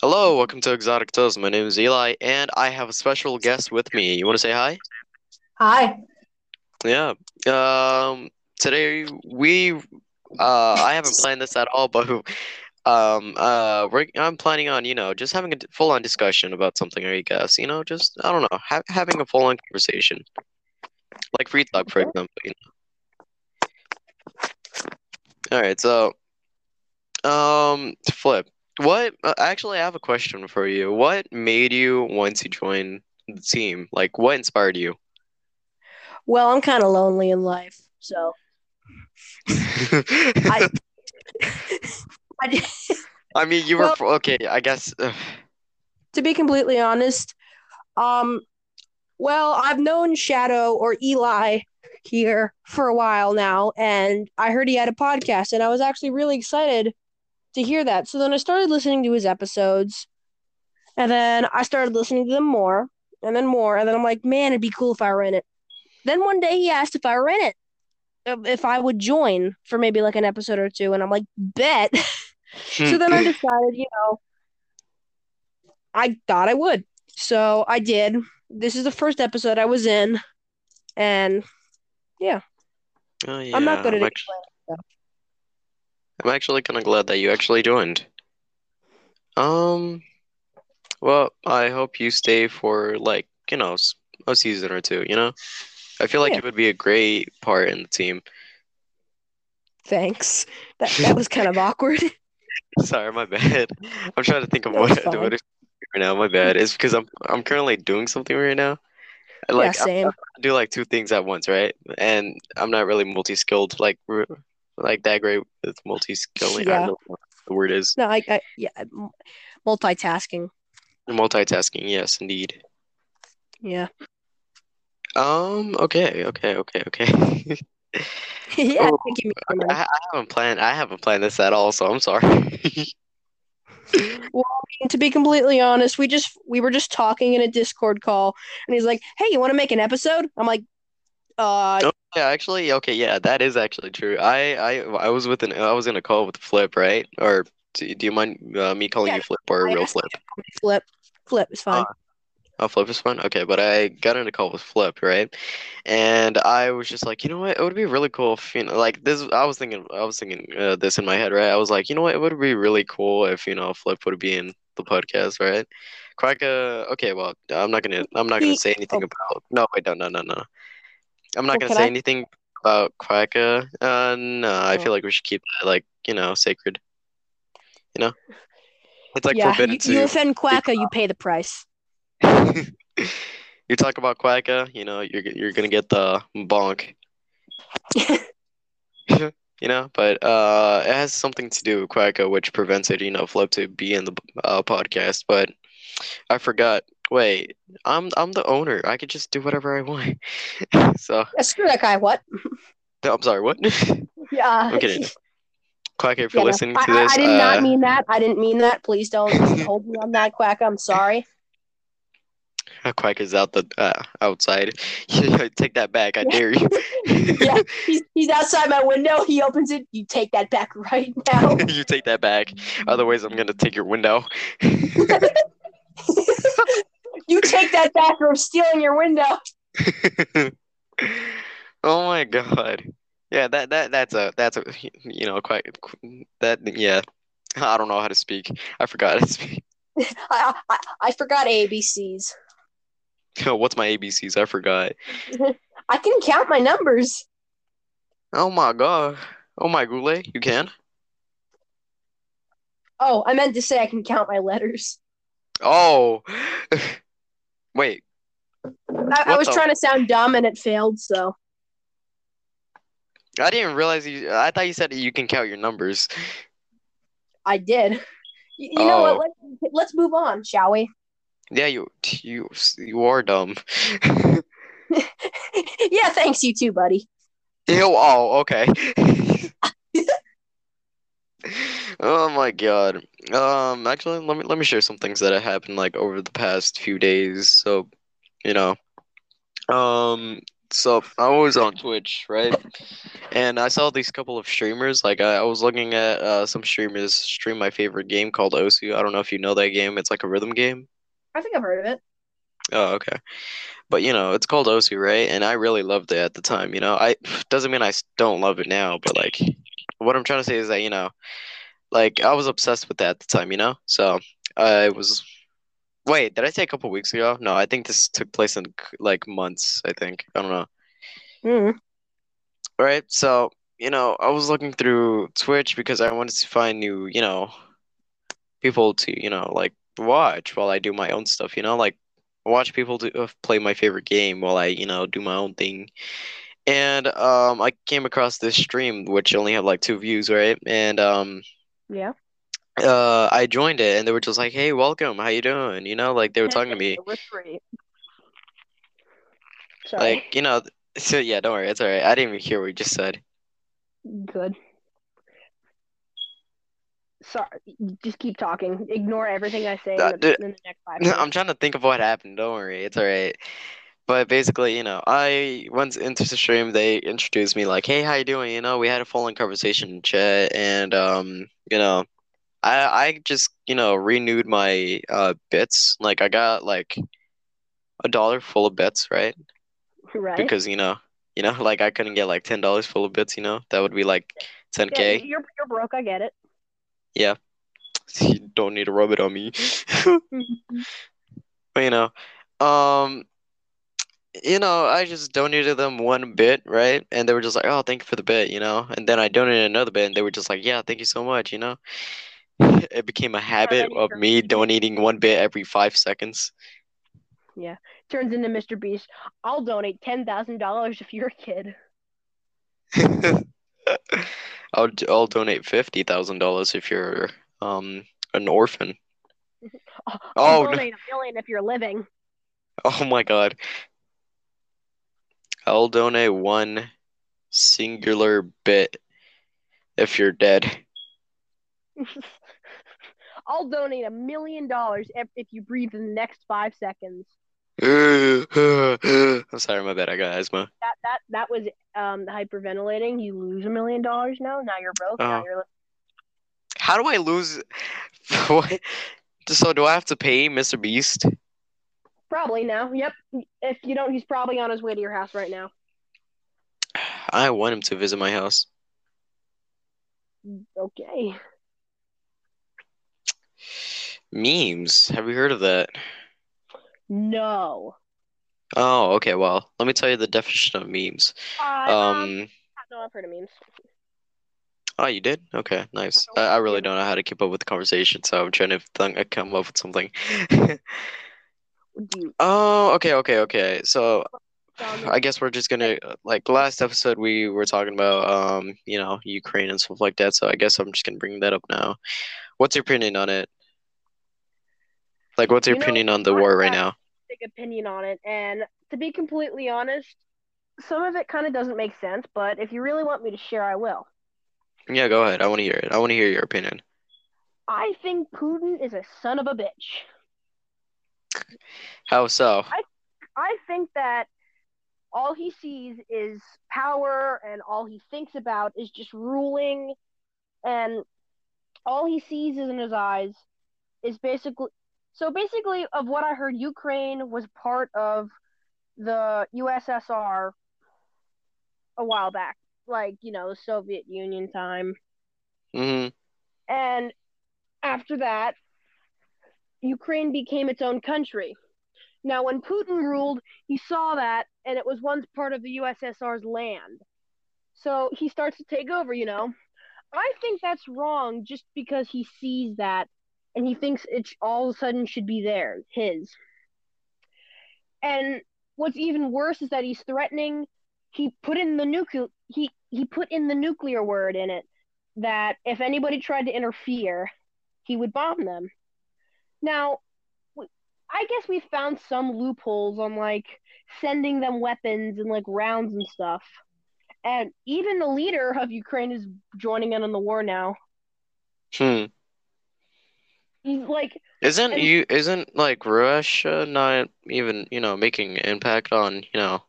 Hello, welcome to Exotic Toast. My name is Eli, and I have a special guest with me. You want to say hi? Hi. Yeah. Um, today we, uh, I haven't planned this at all, but um, uh, we're, I'm planning on, you know, just having a full-on discussion about something, I guess. You know, just I don't know, ha having a full-on conversation, like free talk, for example. You know. All right, so, um, flip. What? Uh, actually, I have a question for you. What made you want to join the team? Like, what inspired you? Well, I'm kind of lonely in life, so I. I I mean, you well, were okay. I guess. ugh. to be completely honest, um, well, I've known Shadow or Eli here for a while now, and I heard he had a podcast, and I was actually really excited to hear that. So then I started listening to his episodes, and then I started listening to them more, and then more, and then I'm like, man, it'd be cool if I were in it. Then one day he asked if I were in it, if if I would join for maybe like an episode or two, and I'm like, bet. so then I hmm. decided, you know, I thought I would. So I did. This is the first episode I was in, and yeah, Oh yeah, I'm not good at I'm actually. I'm actually kind of glad that you actually joined. Um, well, I hope you stay for like, you know, s- a season or two, you know? I feel like Yeah. you would be a great part in the team. Thanks. That that was kind of awkward. Sorry, my bad. I'm trying to think of No, what it's fine. what right now. My bad. It's because I'm I'm currently doing something right now. yeah, Like I same. do like two things at once, right? And I'm not really multi-skilled, like r- like that great with multi-skilling. I Yeah. don't know what the word is. No, I, I yeah, multitasking. Multitasking, yes, indeed. Yeah. Um, okay, okay, okay, okay. yeah, Oh, I, I haven't planned I haven't planned this at all, so I'm sorry. Well, to be completely honest, we just we were just talking in a Discord call, and he's like, "Hey, you want to make an episode?" I'm like, "Uh, Oh, yeah, actually, okay, yeah, that is actually true. I I I was with an I was in a call with Flip, right? Or do, do you mind uh, me calling yeah." you Flip or I real Flip? you to call me Flip. Flip is fine. Uh, Oh, Flip is fun. Okay, but I got in a call with Flip, right? And I was just like, you know what? It would be really cool if, you know, like this. I was thinking, I was thinking uh, this in my head, right? I was like, you know what? It would be really cool if, you know, Flip would be in the podcast, right? Quacka. Okay, well, I'm not gonna, I'm not gonna say anything oh, about. No, wait, no, no, no, no. I'm not well, gonna say I? anything about Quacka. Uh, no, I Oh, feel like we should keep that, like, you know, sacred. You know, it's like yeah. forbidden You, you offend Quacka, you pay the price. You talk about Quacka, you know, you're you're gonna get the bonk, you know, but uh, it has something to do with Quacka, which prevents it, you know, Flip to be in the uh, podcast. But I forgot. Wait, I'm I'm the owner. I could just do whatever I want. So, Yeah, screw that guy. What? no, I'm sorry. What? Yeah. I'm kidding. Quacka, if you're Yeah, no. listening I, to this, I did not uh, mean that. I didn't mean that. Please don't hold me on that, Quacka. I'm sorry. Quack is out the uh, outside. Take that back. I dare you. Yeah, he's he's outside my window. He opens it. You take that back right now. You take that back. Otherwise, I'm gonna take your window. You take that back, or I'm stealing your window. Oh my God. Yeah, that that that's a that's a you know quite that yeah. I don't know how to speak. I forgot how to speak. I, I I forgot ABCs. What's my ABCs? I forgot. I can count my numbers. Oh my God. Oh my Goulet, you can? Oh, I meant to say I can count my letters. Oh. Wait, I, I was the? trying to sound dumb and it failed. So I didn't realize you. I thought you said you can count your numbers. I did. You, you know what? Oh, Let, let's move on, shall we? yeah, you you you are dumb. yeah, thanks you too, buddy. Ew, oh, okay. Oh my God. Um, actually, let me let me share some things that have happened like over the past few days. So, you know, um, so I was on Twitch, right? And I saw these couple of streamers. Like I, I was looking at uh, some streamers stream my favorite game called Osu. I don't know if you know that game. It's like a rhythm game. I think I've heard of it. Oh, okay. But you know, it's called Osu, right? And I really loved it at the time. You know, I doesn't mean I don't love it now, but like, what I'm trying to say is that you know, like I was obsessed with that at the time. You know, so I was. Wait, did I say a couple weeks ago? No, I think this took place in like months. I think I don't know. Mm. Right? So, you know, I was looking through Twitch because I wanted to find new, you know, people to, you know, like watch while I do my own stuff, you know, like watch people do, uh, play my favorite game while I, you know, do my own thing. And um I came across this stream which only had like two views, right? And um Yeah. uh I joined it and they were just like, "Hey, welcome. How you doing?" You know, like they were talking to me. We're three. Sorry. Like, you know, so yeah, don't worry. It's all right. I didn't even hear what you just said. Good. Sorry. Just keep talking. Ignore everything I say in Uh, the, dude, in the next five minutes. I'm trying to think of what happened. Don't worry, it's all right. But basically, you know, I went into the stream. They introduced me like, "Hey, how you doing?" You know, we had a full-on conversation in chat, and um, you know, I I just you know renewed my uh bits. Like I got like a dollar full of bits, right? Right. Because you know, you know, like I couldn't get like ten dollars full of bits. You know, that would be like ten yeah, k. you're you're broke. I get it. Yeah, you don't need to rub it on me. But you know, um. You know, I just donated them one bit, right? And they were just like, "Oh, thank you for the bit," you know. And then I donated another bit, and they were just like, "Yeah, thank you so much," you know. It became a habit of me donating one bit every five seconds. Yeah, turns into Mr. Beast. I'll donate ten thousand dollars if you're a kid. I'll I'll donate fifty thousand dollars if you're um an orphan. I'll Oh, no. donate a million if you're living. Oh my God. I'll donate one singular bit if you're dead. I'll donate a million dollars if, if you breathe in the next five seconds. I'm sorry, my bad. I got asthma. That that that was um hyperventilating. You lose a million dollars now. Now you're broke. Now Oh. you're How do I lose? What? So do I have to pay Mr. Beast? Probably now. Yep. If you don't, he's probably on his way to your house right now. I want him to visit my house. Okay. Memes. Have you heard of that? No. Oh, okay. Well, let me tell you the definition of memes. I, um, Um, no, I've heard of memes. oh, you did? Okay, nice. I, I really don't know how to keep up with the conversation, so I'm trying to th come up with something. Do you, Oh, okay, okay, okay. So I guess we're just gonna like last episode we were talking about um, you know, Ukraine and stuff like that. So I guess I'm just gonna bring that up now. What's your opinion on it? Like, what's your You know, opinion on the war right now? big opinion on it, and to be completely honest, some of it kind of doesn't make sense. But if you really want me to share, I will. Yeah, go ahead. I want to hear it. I want to hear your opinion. I think Putin is a son of a bitch. How so? I I think that all he sees is power and all he thinks about is just ruling and all he sees is in his eyes is basically so basically of what I heard Ukraine was part of the USSR a while back like you know Soviet Union time mm-hmm. and after that, Ukraine became its own country. Now, when Putin ruled, he saw that, and it was once part of the USSR's land. So he starts to take over, you know. I think that's wrong just because he sees that and he thinks it all of a sudden should be there, his. And what's even worse is that he's threatening. He put in the nuclear. He he put in the nuclear word in it that if anybody tried to interfere, he would bomb them. Now, I guess we found some loopholes on like sending them weapons and like rounds and stuff. And even the leader of Ukraine is joining in on the war now. Hmm. He's like, Isn't And- you isn't like Russia not even, you know, making impact on, you know,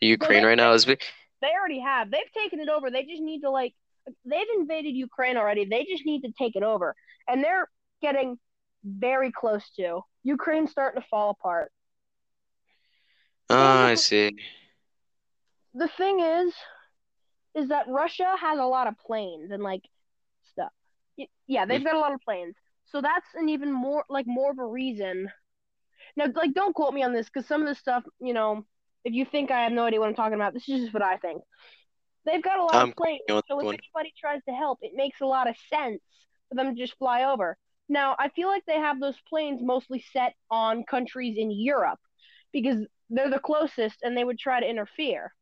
Ukraine right now is. They already have. They've taken it over. They just need to like they've invaded Ukraine already. They just need to take it over. And they're getting very close to. Ukraine's starting to fall apart. Ah, I see. The thing is is that Russia has a lot of planes and like stuff. Yeah, they've got a lot of planes. So that's an even more like more of a reason. Now, like, don't quote me on this because some of this stuff, you know, if you think I have no idea what I'm talking about, this is just what I think. They've got a lot I'm of planes, quoting you on so if one. anybody tries to help, it makes a lot of sense for them to just fly over. Now, I feel like they have those planes mostly set on countries in Europe because they're the closest and they would try to interfere.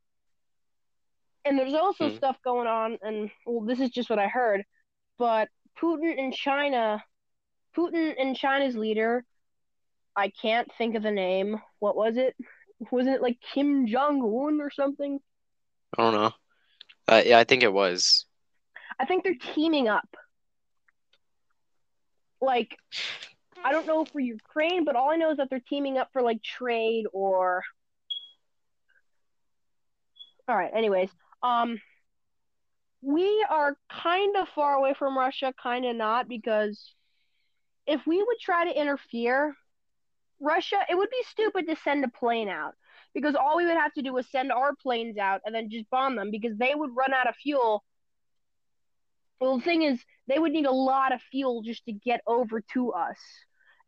And there's also Hmm. stuff going on, and well, this is just what I heard, but Putin and China, Putin and China's leader, I can't think of the name. What was it? Wasn't it like Kim Jong Un or something? I don't know. Uh, yeah, I think it was. I think they're teaming up. Like, I don't know for Ukraine, but all I know is that they're teaming up for like trade or. All right. Anyways, um, we are kind of far away from Russia, kind of not, because if we would try to interfere, Russia, it would be stupid to send a plane out because all we would have to do is send our planes out and then just bomb them because they would run out of fuel. Well, the thing is, they would need a lot of fuel just to get over to us.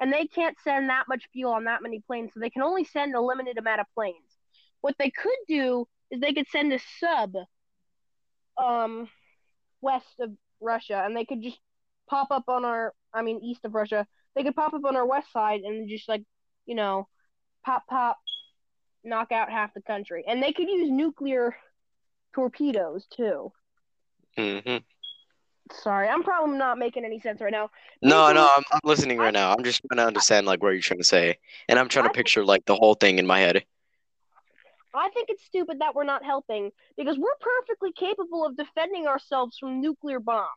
And they can't send that much fuel on that many planes, so they can only send a limited amount of planes. What they could do is they could send a sub um west of Russia and they could just pop up on our I mean east of Russia. They could pop up on our west side and just like, you know, pop pop knock out half the country. And they could use nuclear torpedoes too. hmm Sorry, I'm probably not making any sense right now. No, no, I'm, I'm listening right now. I'm just trying to understand like what you're trying to say, and I'm trying to I think- picture like the whole thing in my head. I think it's stupid that we're not helping because we're perfectly capable of defending ourselves from nuclear bombs.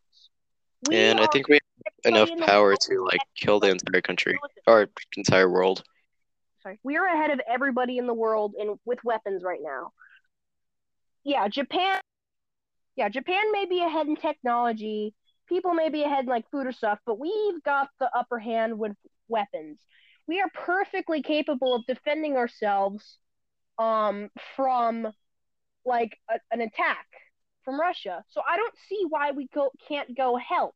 We And I think we have enough everybody in the power to like kill the entire country or entire world. sorry. We are ahead of everybody in the world in with weapons right now. Yeah, Japan yeah, Japan may be ahead in technology. People may be ahead in like food or stuff, but we've got the upper hand with weapons. We are perfectly capable of defending ourselves um from like a, an attack from Russia. So I don't see why we go can't go help.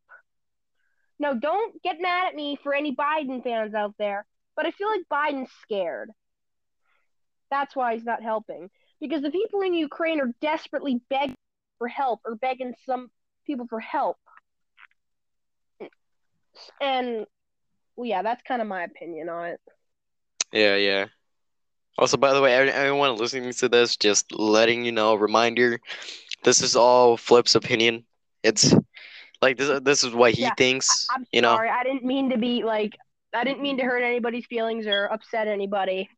Now, don't get mad at me for any Biden fans out there, but I feel like Biden's scared. That's why he's not helping. Because the people in Ukraine are desperately begging for help or begging some people for help. And well, yeah, that's kind of my opinion on it. Yeah, yeah. Also, by the way, every- everyone listening to this, just letting you know, reminder, this is all Flip's opinion. It's like this. This is what he Yeah, thinks. I'm You know. sorry. I didn't mean to be like I didn't mean to hurt anybody's feelings or upset anybody.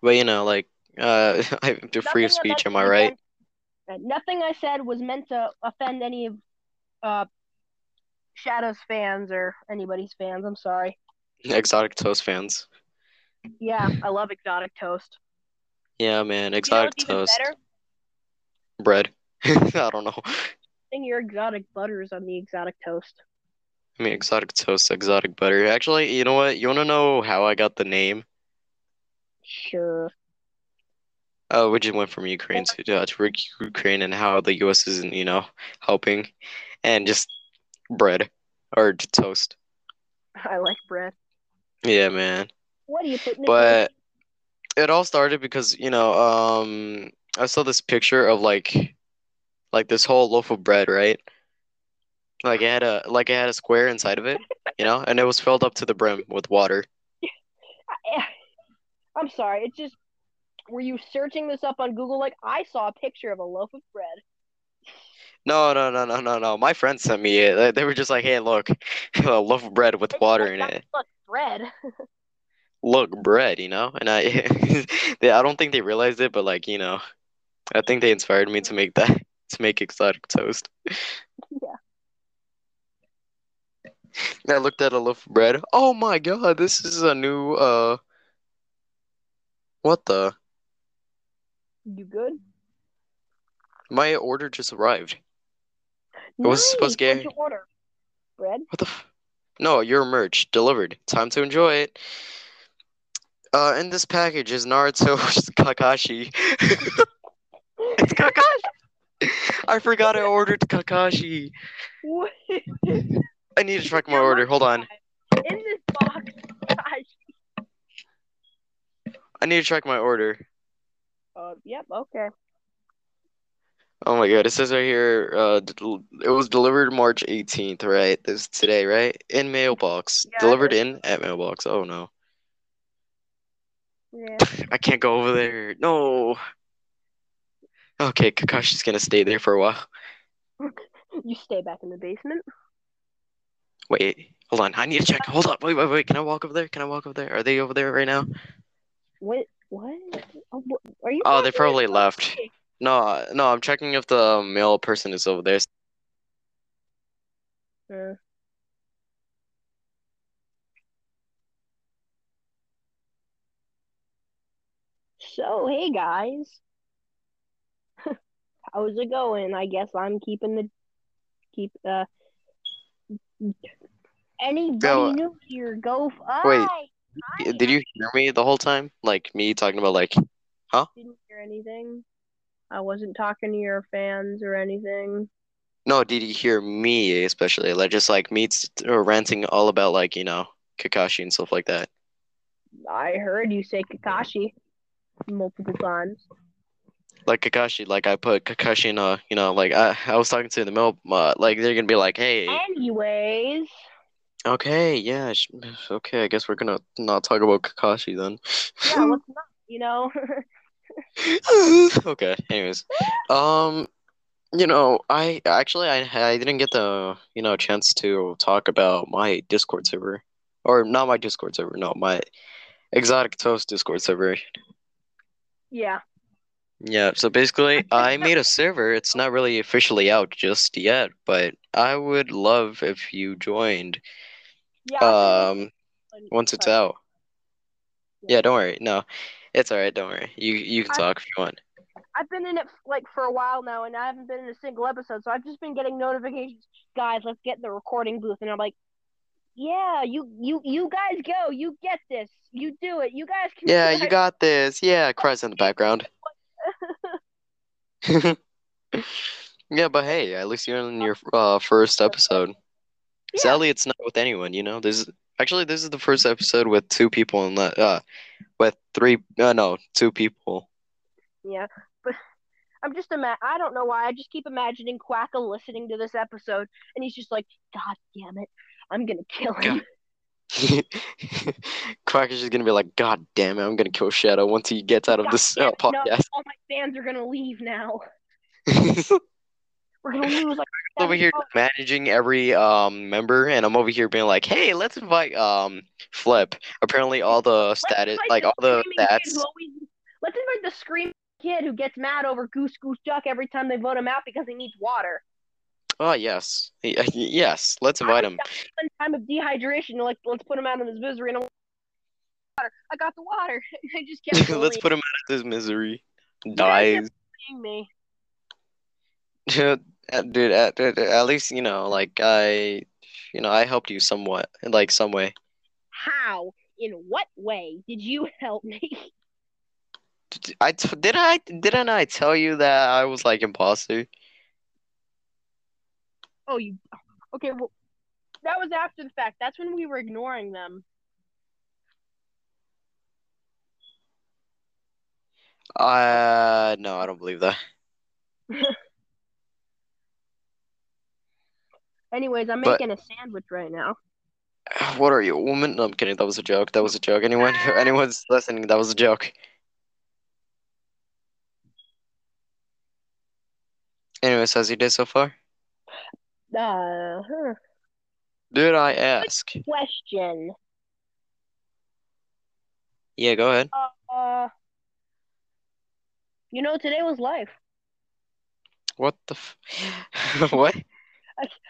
But you know, like, uh, the free of speech. Am I right? Nothing I said was meant to offend any of uh Shadows fans or anybody's fans. I'm sorry. Exotic Toast fans. Yeah, I love exotic toast. Yeah, man. You know Exotic what's even toast. better? Bread. I don't know. Putting your exotic butters on the exotic toast. I mean, exotic toast, exotic butter. Actually, you know what? You want to know how I got the name? Sure. Uh, we just went from Ukraine to, uh, to Ukraine and how the U.S. isn't, you know, helping, and just bread or toast. I like bread. Yeah, man. What do you put? But it all started because, you know, um, I saw this picture of like, like this whole loaf of bread, right? Like it had a like it had a square inside of it, you know, and it was filled up to the brim with water. I'm sorry. It's just were you searching this up on Google? Like I saw a picture of a loaf of bread. No, no, no, no, no, no. My friends sent me it. They- were just like, "Hey, look, a loaf of bread with water like, in it. Look, bread. Look, bread, you know." And I, they, I don't think they realized it, but like, you know, I think they inspired me to make that, to make exotic toast. Yeah. I looked at a loaf of bread. Oh my God, this is a new uh. What the? You good? My order just arrived. It was supposed to get- order? Bread? What the? F- no, your merch delivered. Time to enjoy it. Uh, in this package is Naruto's Kakashi. it's Kakashi. I forgot I ordered Kakashi. What? I need to track my order. Hold on. In this box. Gosh. I need to track my order. Uh, yep. Okay. Oh my god, it says right here, uh, it was delivered March 18th, right? This today, right? In mailbox. Yeah, Delivered in at mailbox. Oh no. Yeah. I can't go over there. No. Okay, Kakashi's gonna stay there for a while. You stay back in the basement. Wait, hold on. I need to check. Hold up. Wait, wait, wait. Can I walk over there? Can I walk over there? Are they over there right now? What? What? Oh, are you? Oh, they probably left. No, no, I'm checking if the male person is over there. So, hey guys. How's it going? I guess I'm keeping the keep uh anybody Yo, new here go f- wait. Hi. Did you hear me the whole time? Like me talking about like, huh? didn't hear anything. I wasn't talking to your fans or anything. no, did you hear me especially? Like just like me or ranting all about like, you know, Kakashi and stuff like that. I heard you say Kakashi multiple times. Like Kakashi, like I put Kakashi in a, you know, like I, I was talking to the middle, uh, like they're gonna be like, hey, Anyways, okay, yeah, sh- okay, I guess we're gonna not talk about Kakashi then. yeah, let's not, you know. Okay, anyways, um, you know, I actually I I didn't get the, you know, chance to talk about my Discord server, or not my Discord server, no, my Exotic Toast Discord server. yeah. Yeah, so basically, I made a server. It's not really officially out just yet, but I would love if you joined Yeah. Um once it's out. Yeah, don't worry. No, it's all right. Don't worry. You you can talk if you want. I've been in it like for a while now, and I haven't been in a single episode, so I've just been getting notifications. Guys, let's get in the recording booth, and I'm like, yeah, you you you guys go, you get this, you do it, you guys can. Yeah, you got this. Yeah, cries in the background. Yeah, but hey, at least you're in your uh first episode. Yeah. Sadly, it's not with anyone, you know. This is actually this is the first episode with two people and that uh with three uh, no, two people. Yeah, but I'm just ima- I don't know why. I just keep imagining Quackle listening to this episode, and he's just like, God damn it, I'm gonna kill him. Quack is just gonna be like, God damn it, I'm gonna kill Shadow once he gets out of God this uh, it, no, podcast. all my fans are gonna leave now. We're gonna lose like over here managing every um member, and I'm over here being like, hey, let's invite um Flip. Apparently, all the status, like all the stats. always- let's invite the screaming kid who gets mad over Goose Goose Duck every time they vote him out because he needs water. Oh yes, yes. Let's invite him. One time of dehydration, like let's put him out of his misery and I'm water. I got the water. I just kept Let's put him out of his misery. Dies. me. Dude, uh, dude, uh, dude, at least you know, like I, you know, I helped you somewhat, in like some way. How? In what way did you help me? Did I t- did I didn't I tell you that I was like imposter? Oh, you. Okay, well, that was after the fact. That's when we were ignoring them. Uh, no, I don't believe that. Anyways, I'm But- making a sandwich right now. What are you, a woman? No, I'm kidding. That was a joke. That was a joke. Anyone, anyone's listening, that was a joke. Anyways, how's your day so far? Uh, huh. Did I ask? question. Yeah, go ahead. Uh, you know, today was life. What the f- What?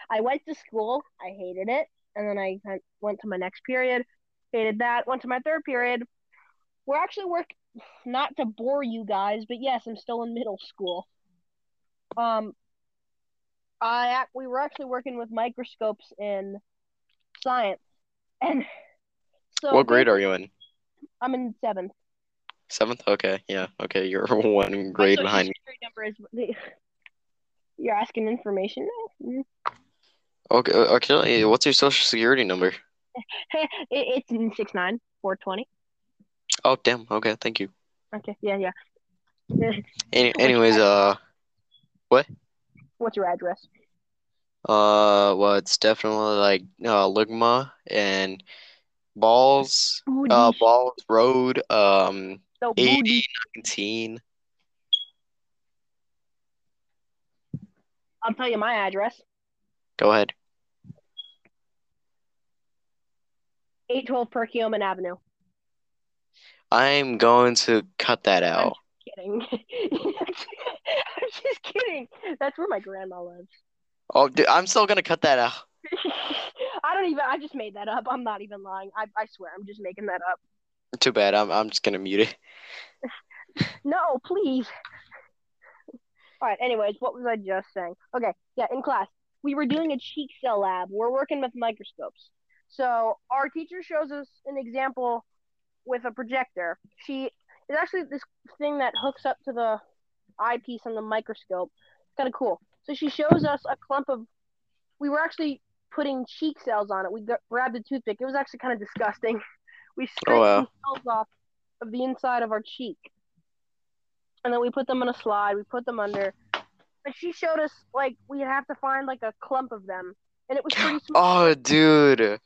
I went to school. I hated it, and then I went- to my next period. Hated that. Went to my third period. we're actually work not to bore you guys, but yes, I'm still in middle school. Um, I we were actually working with microscopes in science, and so What grade are you in? I'm in seventh. Seventh? Okay, yeah. Okay, you're one grade behind me. number is. You're asking information now. Mm. Okay, uh, okay. What's your social security number? it, it's six nine four twenty. Oh, damn. Okay, thank you. Okay, yeah, yeah. Any, anyways, uh, what? What's your address? uh, well, it's definitely like uh, Ligma and Balls, Booty. uh, Balls Road, um, so 80, booty. I'll tell you my address. Go ahead. Eight twelve Perkiomen Avenue. I'm going to cut that out. I'm Kidding. I'm just kidding. That's where my grandma lives. Oh, dude, I'm still gonna cut that out. I don't even. I just made that up. I'm not even lying. I I swear. I'm just making that up. Too bad. I'm I'm just gonna mute it. No, please. All right. Anyways, what was I just saying? Okay. Yeah, in class, we were doing a cheek cell lab. We're working with microscopes. So our teacher shows us an example with a projector. She is actually this thing that hooks up to the eyepiece on the microscope. It's kind of cool. So she shows us a clump of. We were actually putting cheek cells on it. We got, grabbed a toothpick. It was actually kind of disgusting. We scraped oh, wow. cells off of the inside of our cheek and then we put them on a slide. We put them under. And she showed us like we have to find like a clump of them, and it was pretty oh, small. Oh, dude,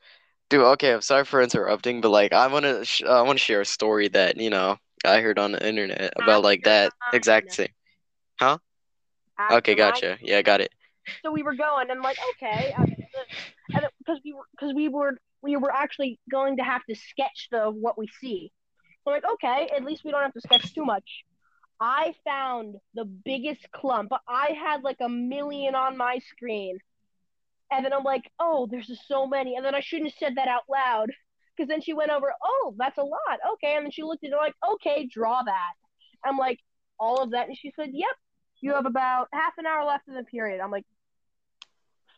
dude. Okay, I'm sorry for interrupting, but like, I wanna sh- I wanna share a story that you know I heard on the internet about like that um, exact thing. After Okay, gotcha. Yeah, got it. So we were going, and like okay, and because we were because we were we were actually going to have to sketch the what we see. So like okay, at least we don't have to sketch too much. I found the biggest clump. I had like a million on my screen. And then I'm like, oh, there's just so many. And then I shouldn't have said that out loud. Because then she went over, oh, that's a lot. Okay. And then she looked at it like, okay, draw that. I'm like, all of that. And she said, yep, you have about half an hour left in the period. I'm like,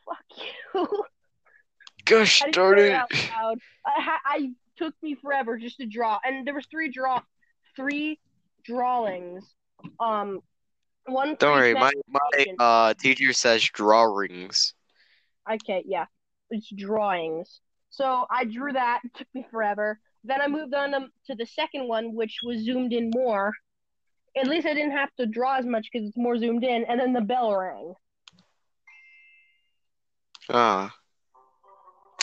fuck you. Gosh I darn it loud. I, I took me forever just to draw. And there was three draw, three drawings. Um, one. Don't worry, my my uh teacher says drawings. Okay, yeah. It's drawings. So I drew that. It took me forever. Then I moved on to, the second one, which was zoomed in more. At least I didn't have to draw as much because it's more zoomed in. And then the bell rang. Ah.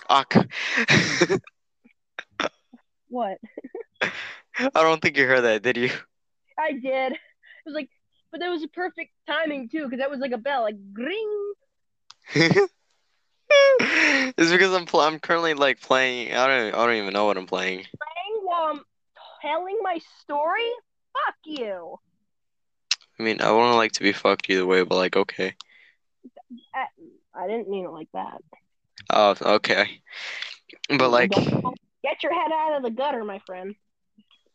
Ak. What? I don't think you heard that, did you? I did. It was like, but that was a perfect timing too, because that was like a bell, like gring. it's because I'm pl- I'm currently like playing. I don't I don't even know what I'm playing. Rang while I'm telling my story. Fuck you. I mean, I wouldn't like to be fucked either way, but like, okay. I, I didn't mean it like that. Oh, okay. But like, get your head out of the gutter, my friend.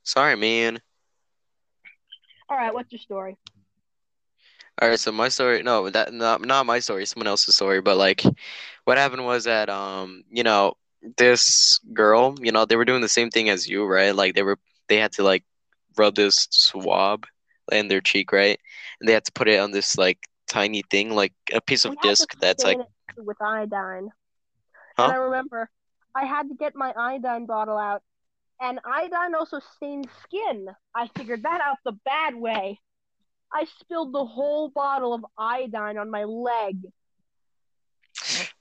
sorry, man. All right, what's your story? All right, so my story, no, that not not my story, someone else's story, but like, what happened was that um, you know, this girl, you know, they were doing the same thing as you, right? Like they were, they had to like rub this swab in their cheek, right? And they had to put it on this like tiny thing, like a piece of We disc that's like, with iodine. Huh? And I remember I had to get my iodine bottle out, and iodine also stains skin. I figured that out the bad way. I spilled the whole bottle of iodine on my leg,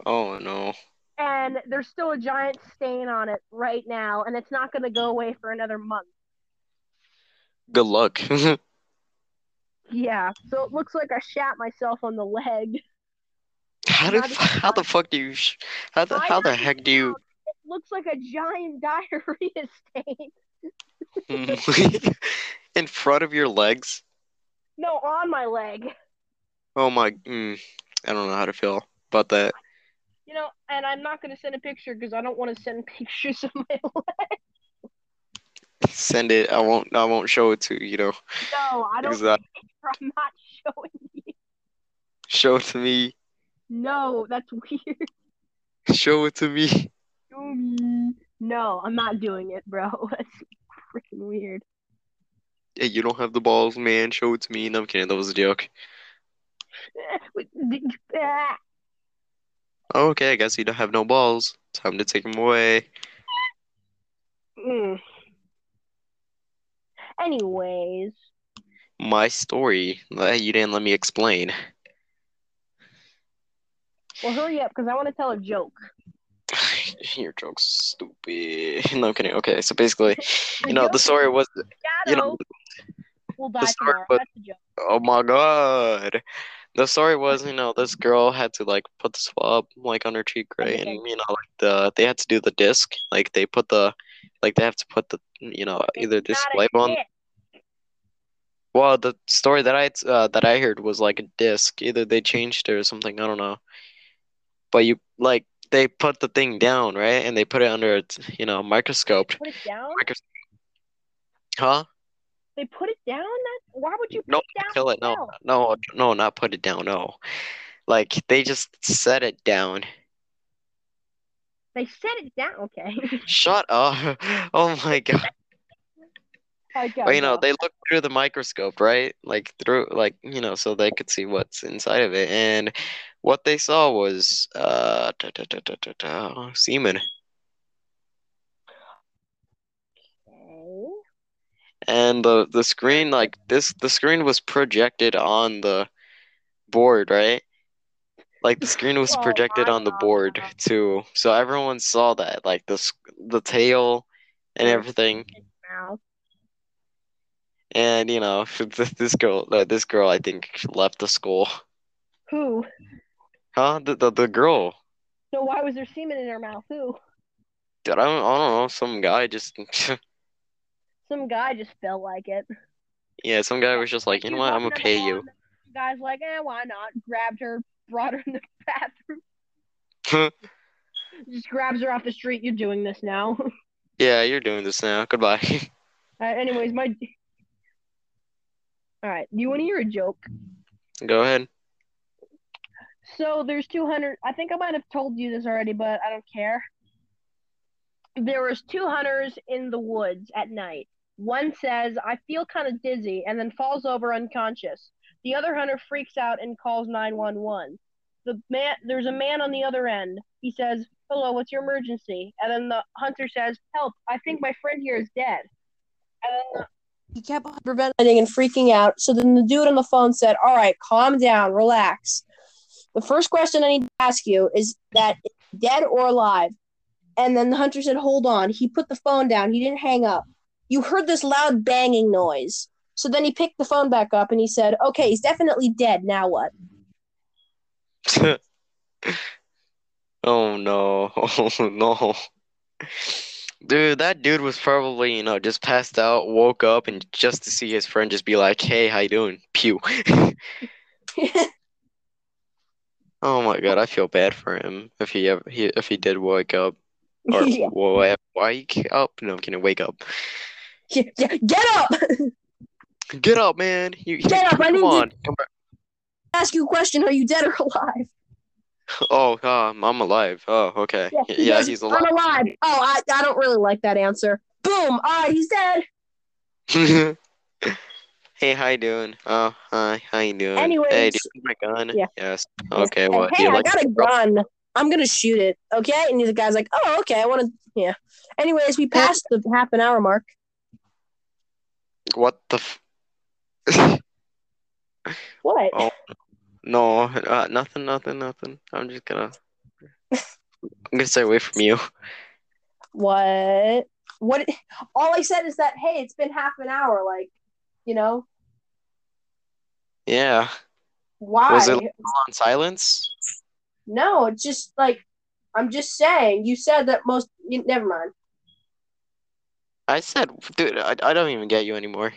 oh no. and there's still a giant stain on it right now, and it's not going to go away for another month. Good luck. Yeah, so it looks like I shat myself on the leg. How the how the fuck do you how the how the heck do you looks like a giant diarrhea stain. in front of your legs? No, on my leg. Oh my, mm, I don't know how to feel about that. You know, and I'm not going to send a picture because I don't want to send pictures of my leg. Send it. I won't. I won't show it to you. You know. No, I don't. Because I- I'm not showing you. show it to me. No, that's weird. Show it to me. Show me. No, I'm not doing it, bro. That's freaking weird. Hey, you don't have the balls, man. Show it to me. No, I'm kidding. That was a joke. Okay, I guess you don't have no balls. Time to take them away. Mm. Anyways, My story that you didn't let me explain. well, hurry up because I want to tell a joke. Your joke's stupid. No, I'm kidding. Okay, so basically, you know, the story was, you know, will die tomorrow. was- That's a joke. oh my god. The story was, you know, this girl had to like put the swab like on her cheek, right? And you know, like the they had to do the disc, like they put the, like they have to put the, you know, either this label on. Well, the story that I uh, that I heard was like a disc. Either they changed it or something. I don't know. But you like they put the thing down, right? And they put it under, you know, microscope. Put it down. Huh? They put it down. That why would you put No, it down? Kill it? No, no, no, not put it down. No, like they just set it down. They set it down. Okay. Shut up! Oh my god! You know, they looked through the microscope, right? Like through, like you know, so they could see what's inside of it, and what they saw was uh, da, da, da, semen. Okay. and the the screen like this the screen was projected on the board right like the screen was Oh projected my on the board too so everyone saw that like the the tail and everything Mouth. And you know this girl uh, this girl I think left the school Who? huh the the, the girl So why was there semen in her mouth? Who? Dude, I don't, I don't know some guy just Some guy just felt like it. yeah some guy was just like you know what I'm gonna pay you The guy's like, eh, why not? Grabbed her, brought her in the bathroom. Just grabs her off the street. You're doing this now. yeah you're doing this now goodbye Uh, anyways, my. All right. Do you want to hear a joke? go ahead So there's 200. I think I might have told you this already, but I don't care. There was two hunters in the woods at night. One says, "I feel kind of dizzy," and then falls over unconscious. The other hunter freaks out and calls 911. The man, there's a man on the other end. He says, "Hello, what's your emergency?" And then the hunter says, "Help! I think my friend here is dead." And then the he kept on preventing and freaking out. So then the dude on the phone said, All right, calm down, relax. The first question I need to ask you is that dead or alive? And then the hunter said, Hold on. He put the phone down. He didn't hang up. You heard this loud banging noise. So then he picked the phone back up and he said, Okay, he's definitely dead. Now what? Oh no. Oh no. Dude, that dude was probably, you know, just passed out, woke up, and just to see his friend just be like, "Hey, how you doing?" Pew. Oh my God, I feel bad for him if he ever he, if he did wake up or Yeah. wa- wake up. No, I'm kidding. Wake up. Yeah, Get up! Get up, man. You, Get up, I need to- on. Come. Ask you a question. Are you dead or alive? Oh, um, I'm alive. Oh, okay. Yeah, Yeah, goes, he's alive. I'm alive. Oh, I, I don't really like that answer. Boom. All right, he's dead. Hey, how you doing? Oh, hi. How you doing? Anyways. Hey, do you my gun? Yeah. Yes. Okay. And, What? Hey, I like? got a gun. I'm gonna shoot it. Okay. And the guy's like, oh, okay. I want to. Yeah. Anyways, we passed the half an hour mark. What the? F- What? Oh. No, uh, nothing, nothing, nothing. I'm just gonna. I'm gonna stay away from you. What? What? All I said is that hey, it's been half an hour. Like, you know, Yeah. why? Was it- On silence. No, it's just like I'm just saying. You said that most. You, never mind. I said, dude, I, I don't even get you anymore.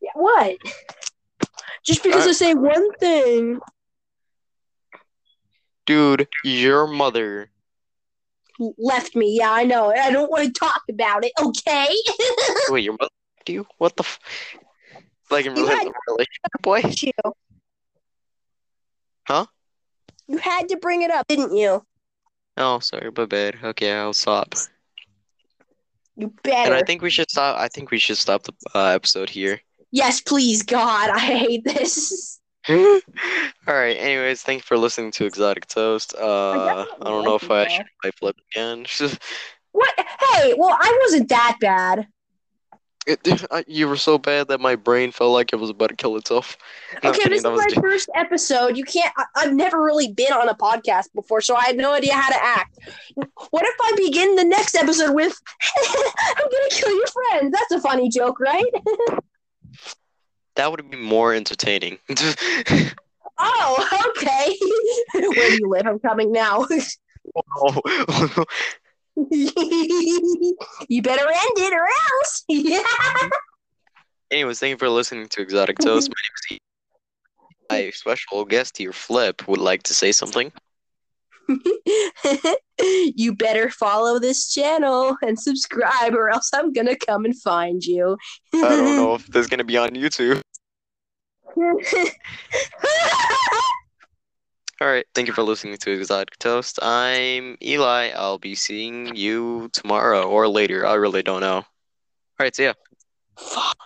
Yeah, what? Just because Uh, I say one thing. Dude, your mother left me. Yeah, I know. I don't want to talk about it. Okay. Wait, your mother left you? What the? F- like in You rela- had- relationship, boy? you. Huh? You had to bring it up, didn't you? Oh, sorry, my bad. Okay, I'll stop. You better. And. I think we should stop. I think we should stop the uh, episode here. Yes, please, God. I hate this. All right. Anyways, thank you for listening to Exotic Toast. Uh, I don't know if I should play Flip again. What? Hey, well, I wasn't that bad. It, I- you were so bad that my brain felt like it was about to kill itself. No, Okay, this is my ju- first episode. You can't. I, I've never really been on a podcast before, so I had no idea how to act. What if I begin the next episode with "I'm gonna kill your friends"? That's a funny joke, right? That would be more entertaining. Oh, okay. Where do you live? I'm coming now. Oh. you better end it or else. Yeah. Anyways, thank you for listening to Exotic Toast. My name is E. My special guest here, Flip, would like to say something. you better follow this channel and subscribe, or else I'm gonna come and find you. I don't know if this is gonna be on YouTube. All right, thank you for listening to Exotic Toast. I'm Eli. I'll be seeing you tomorrow or later. I really don't know. All right, see ya. Fuck.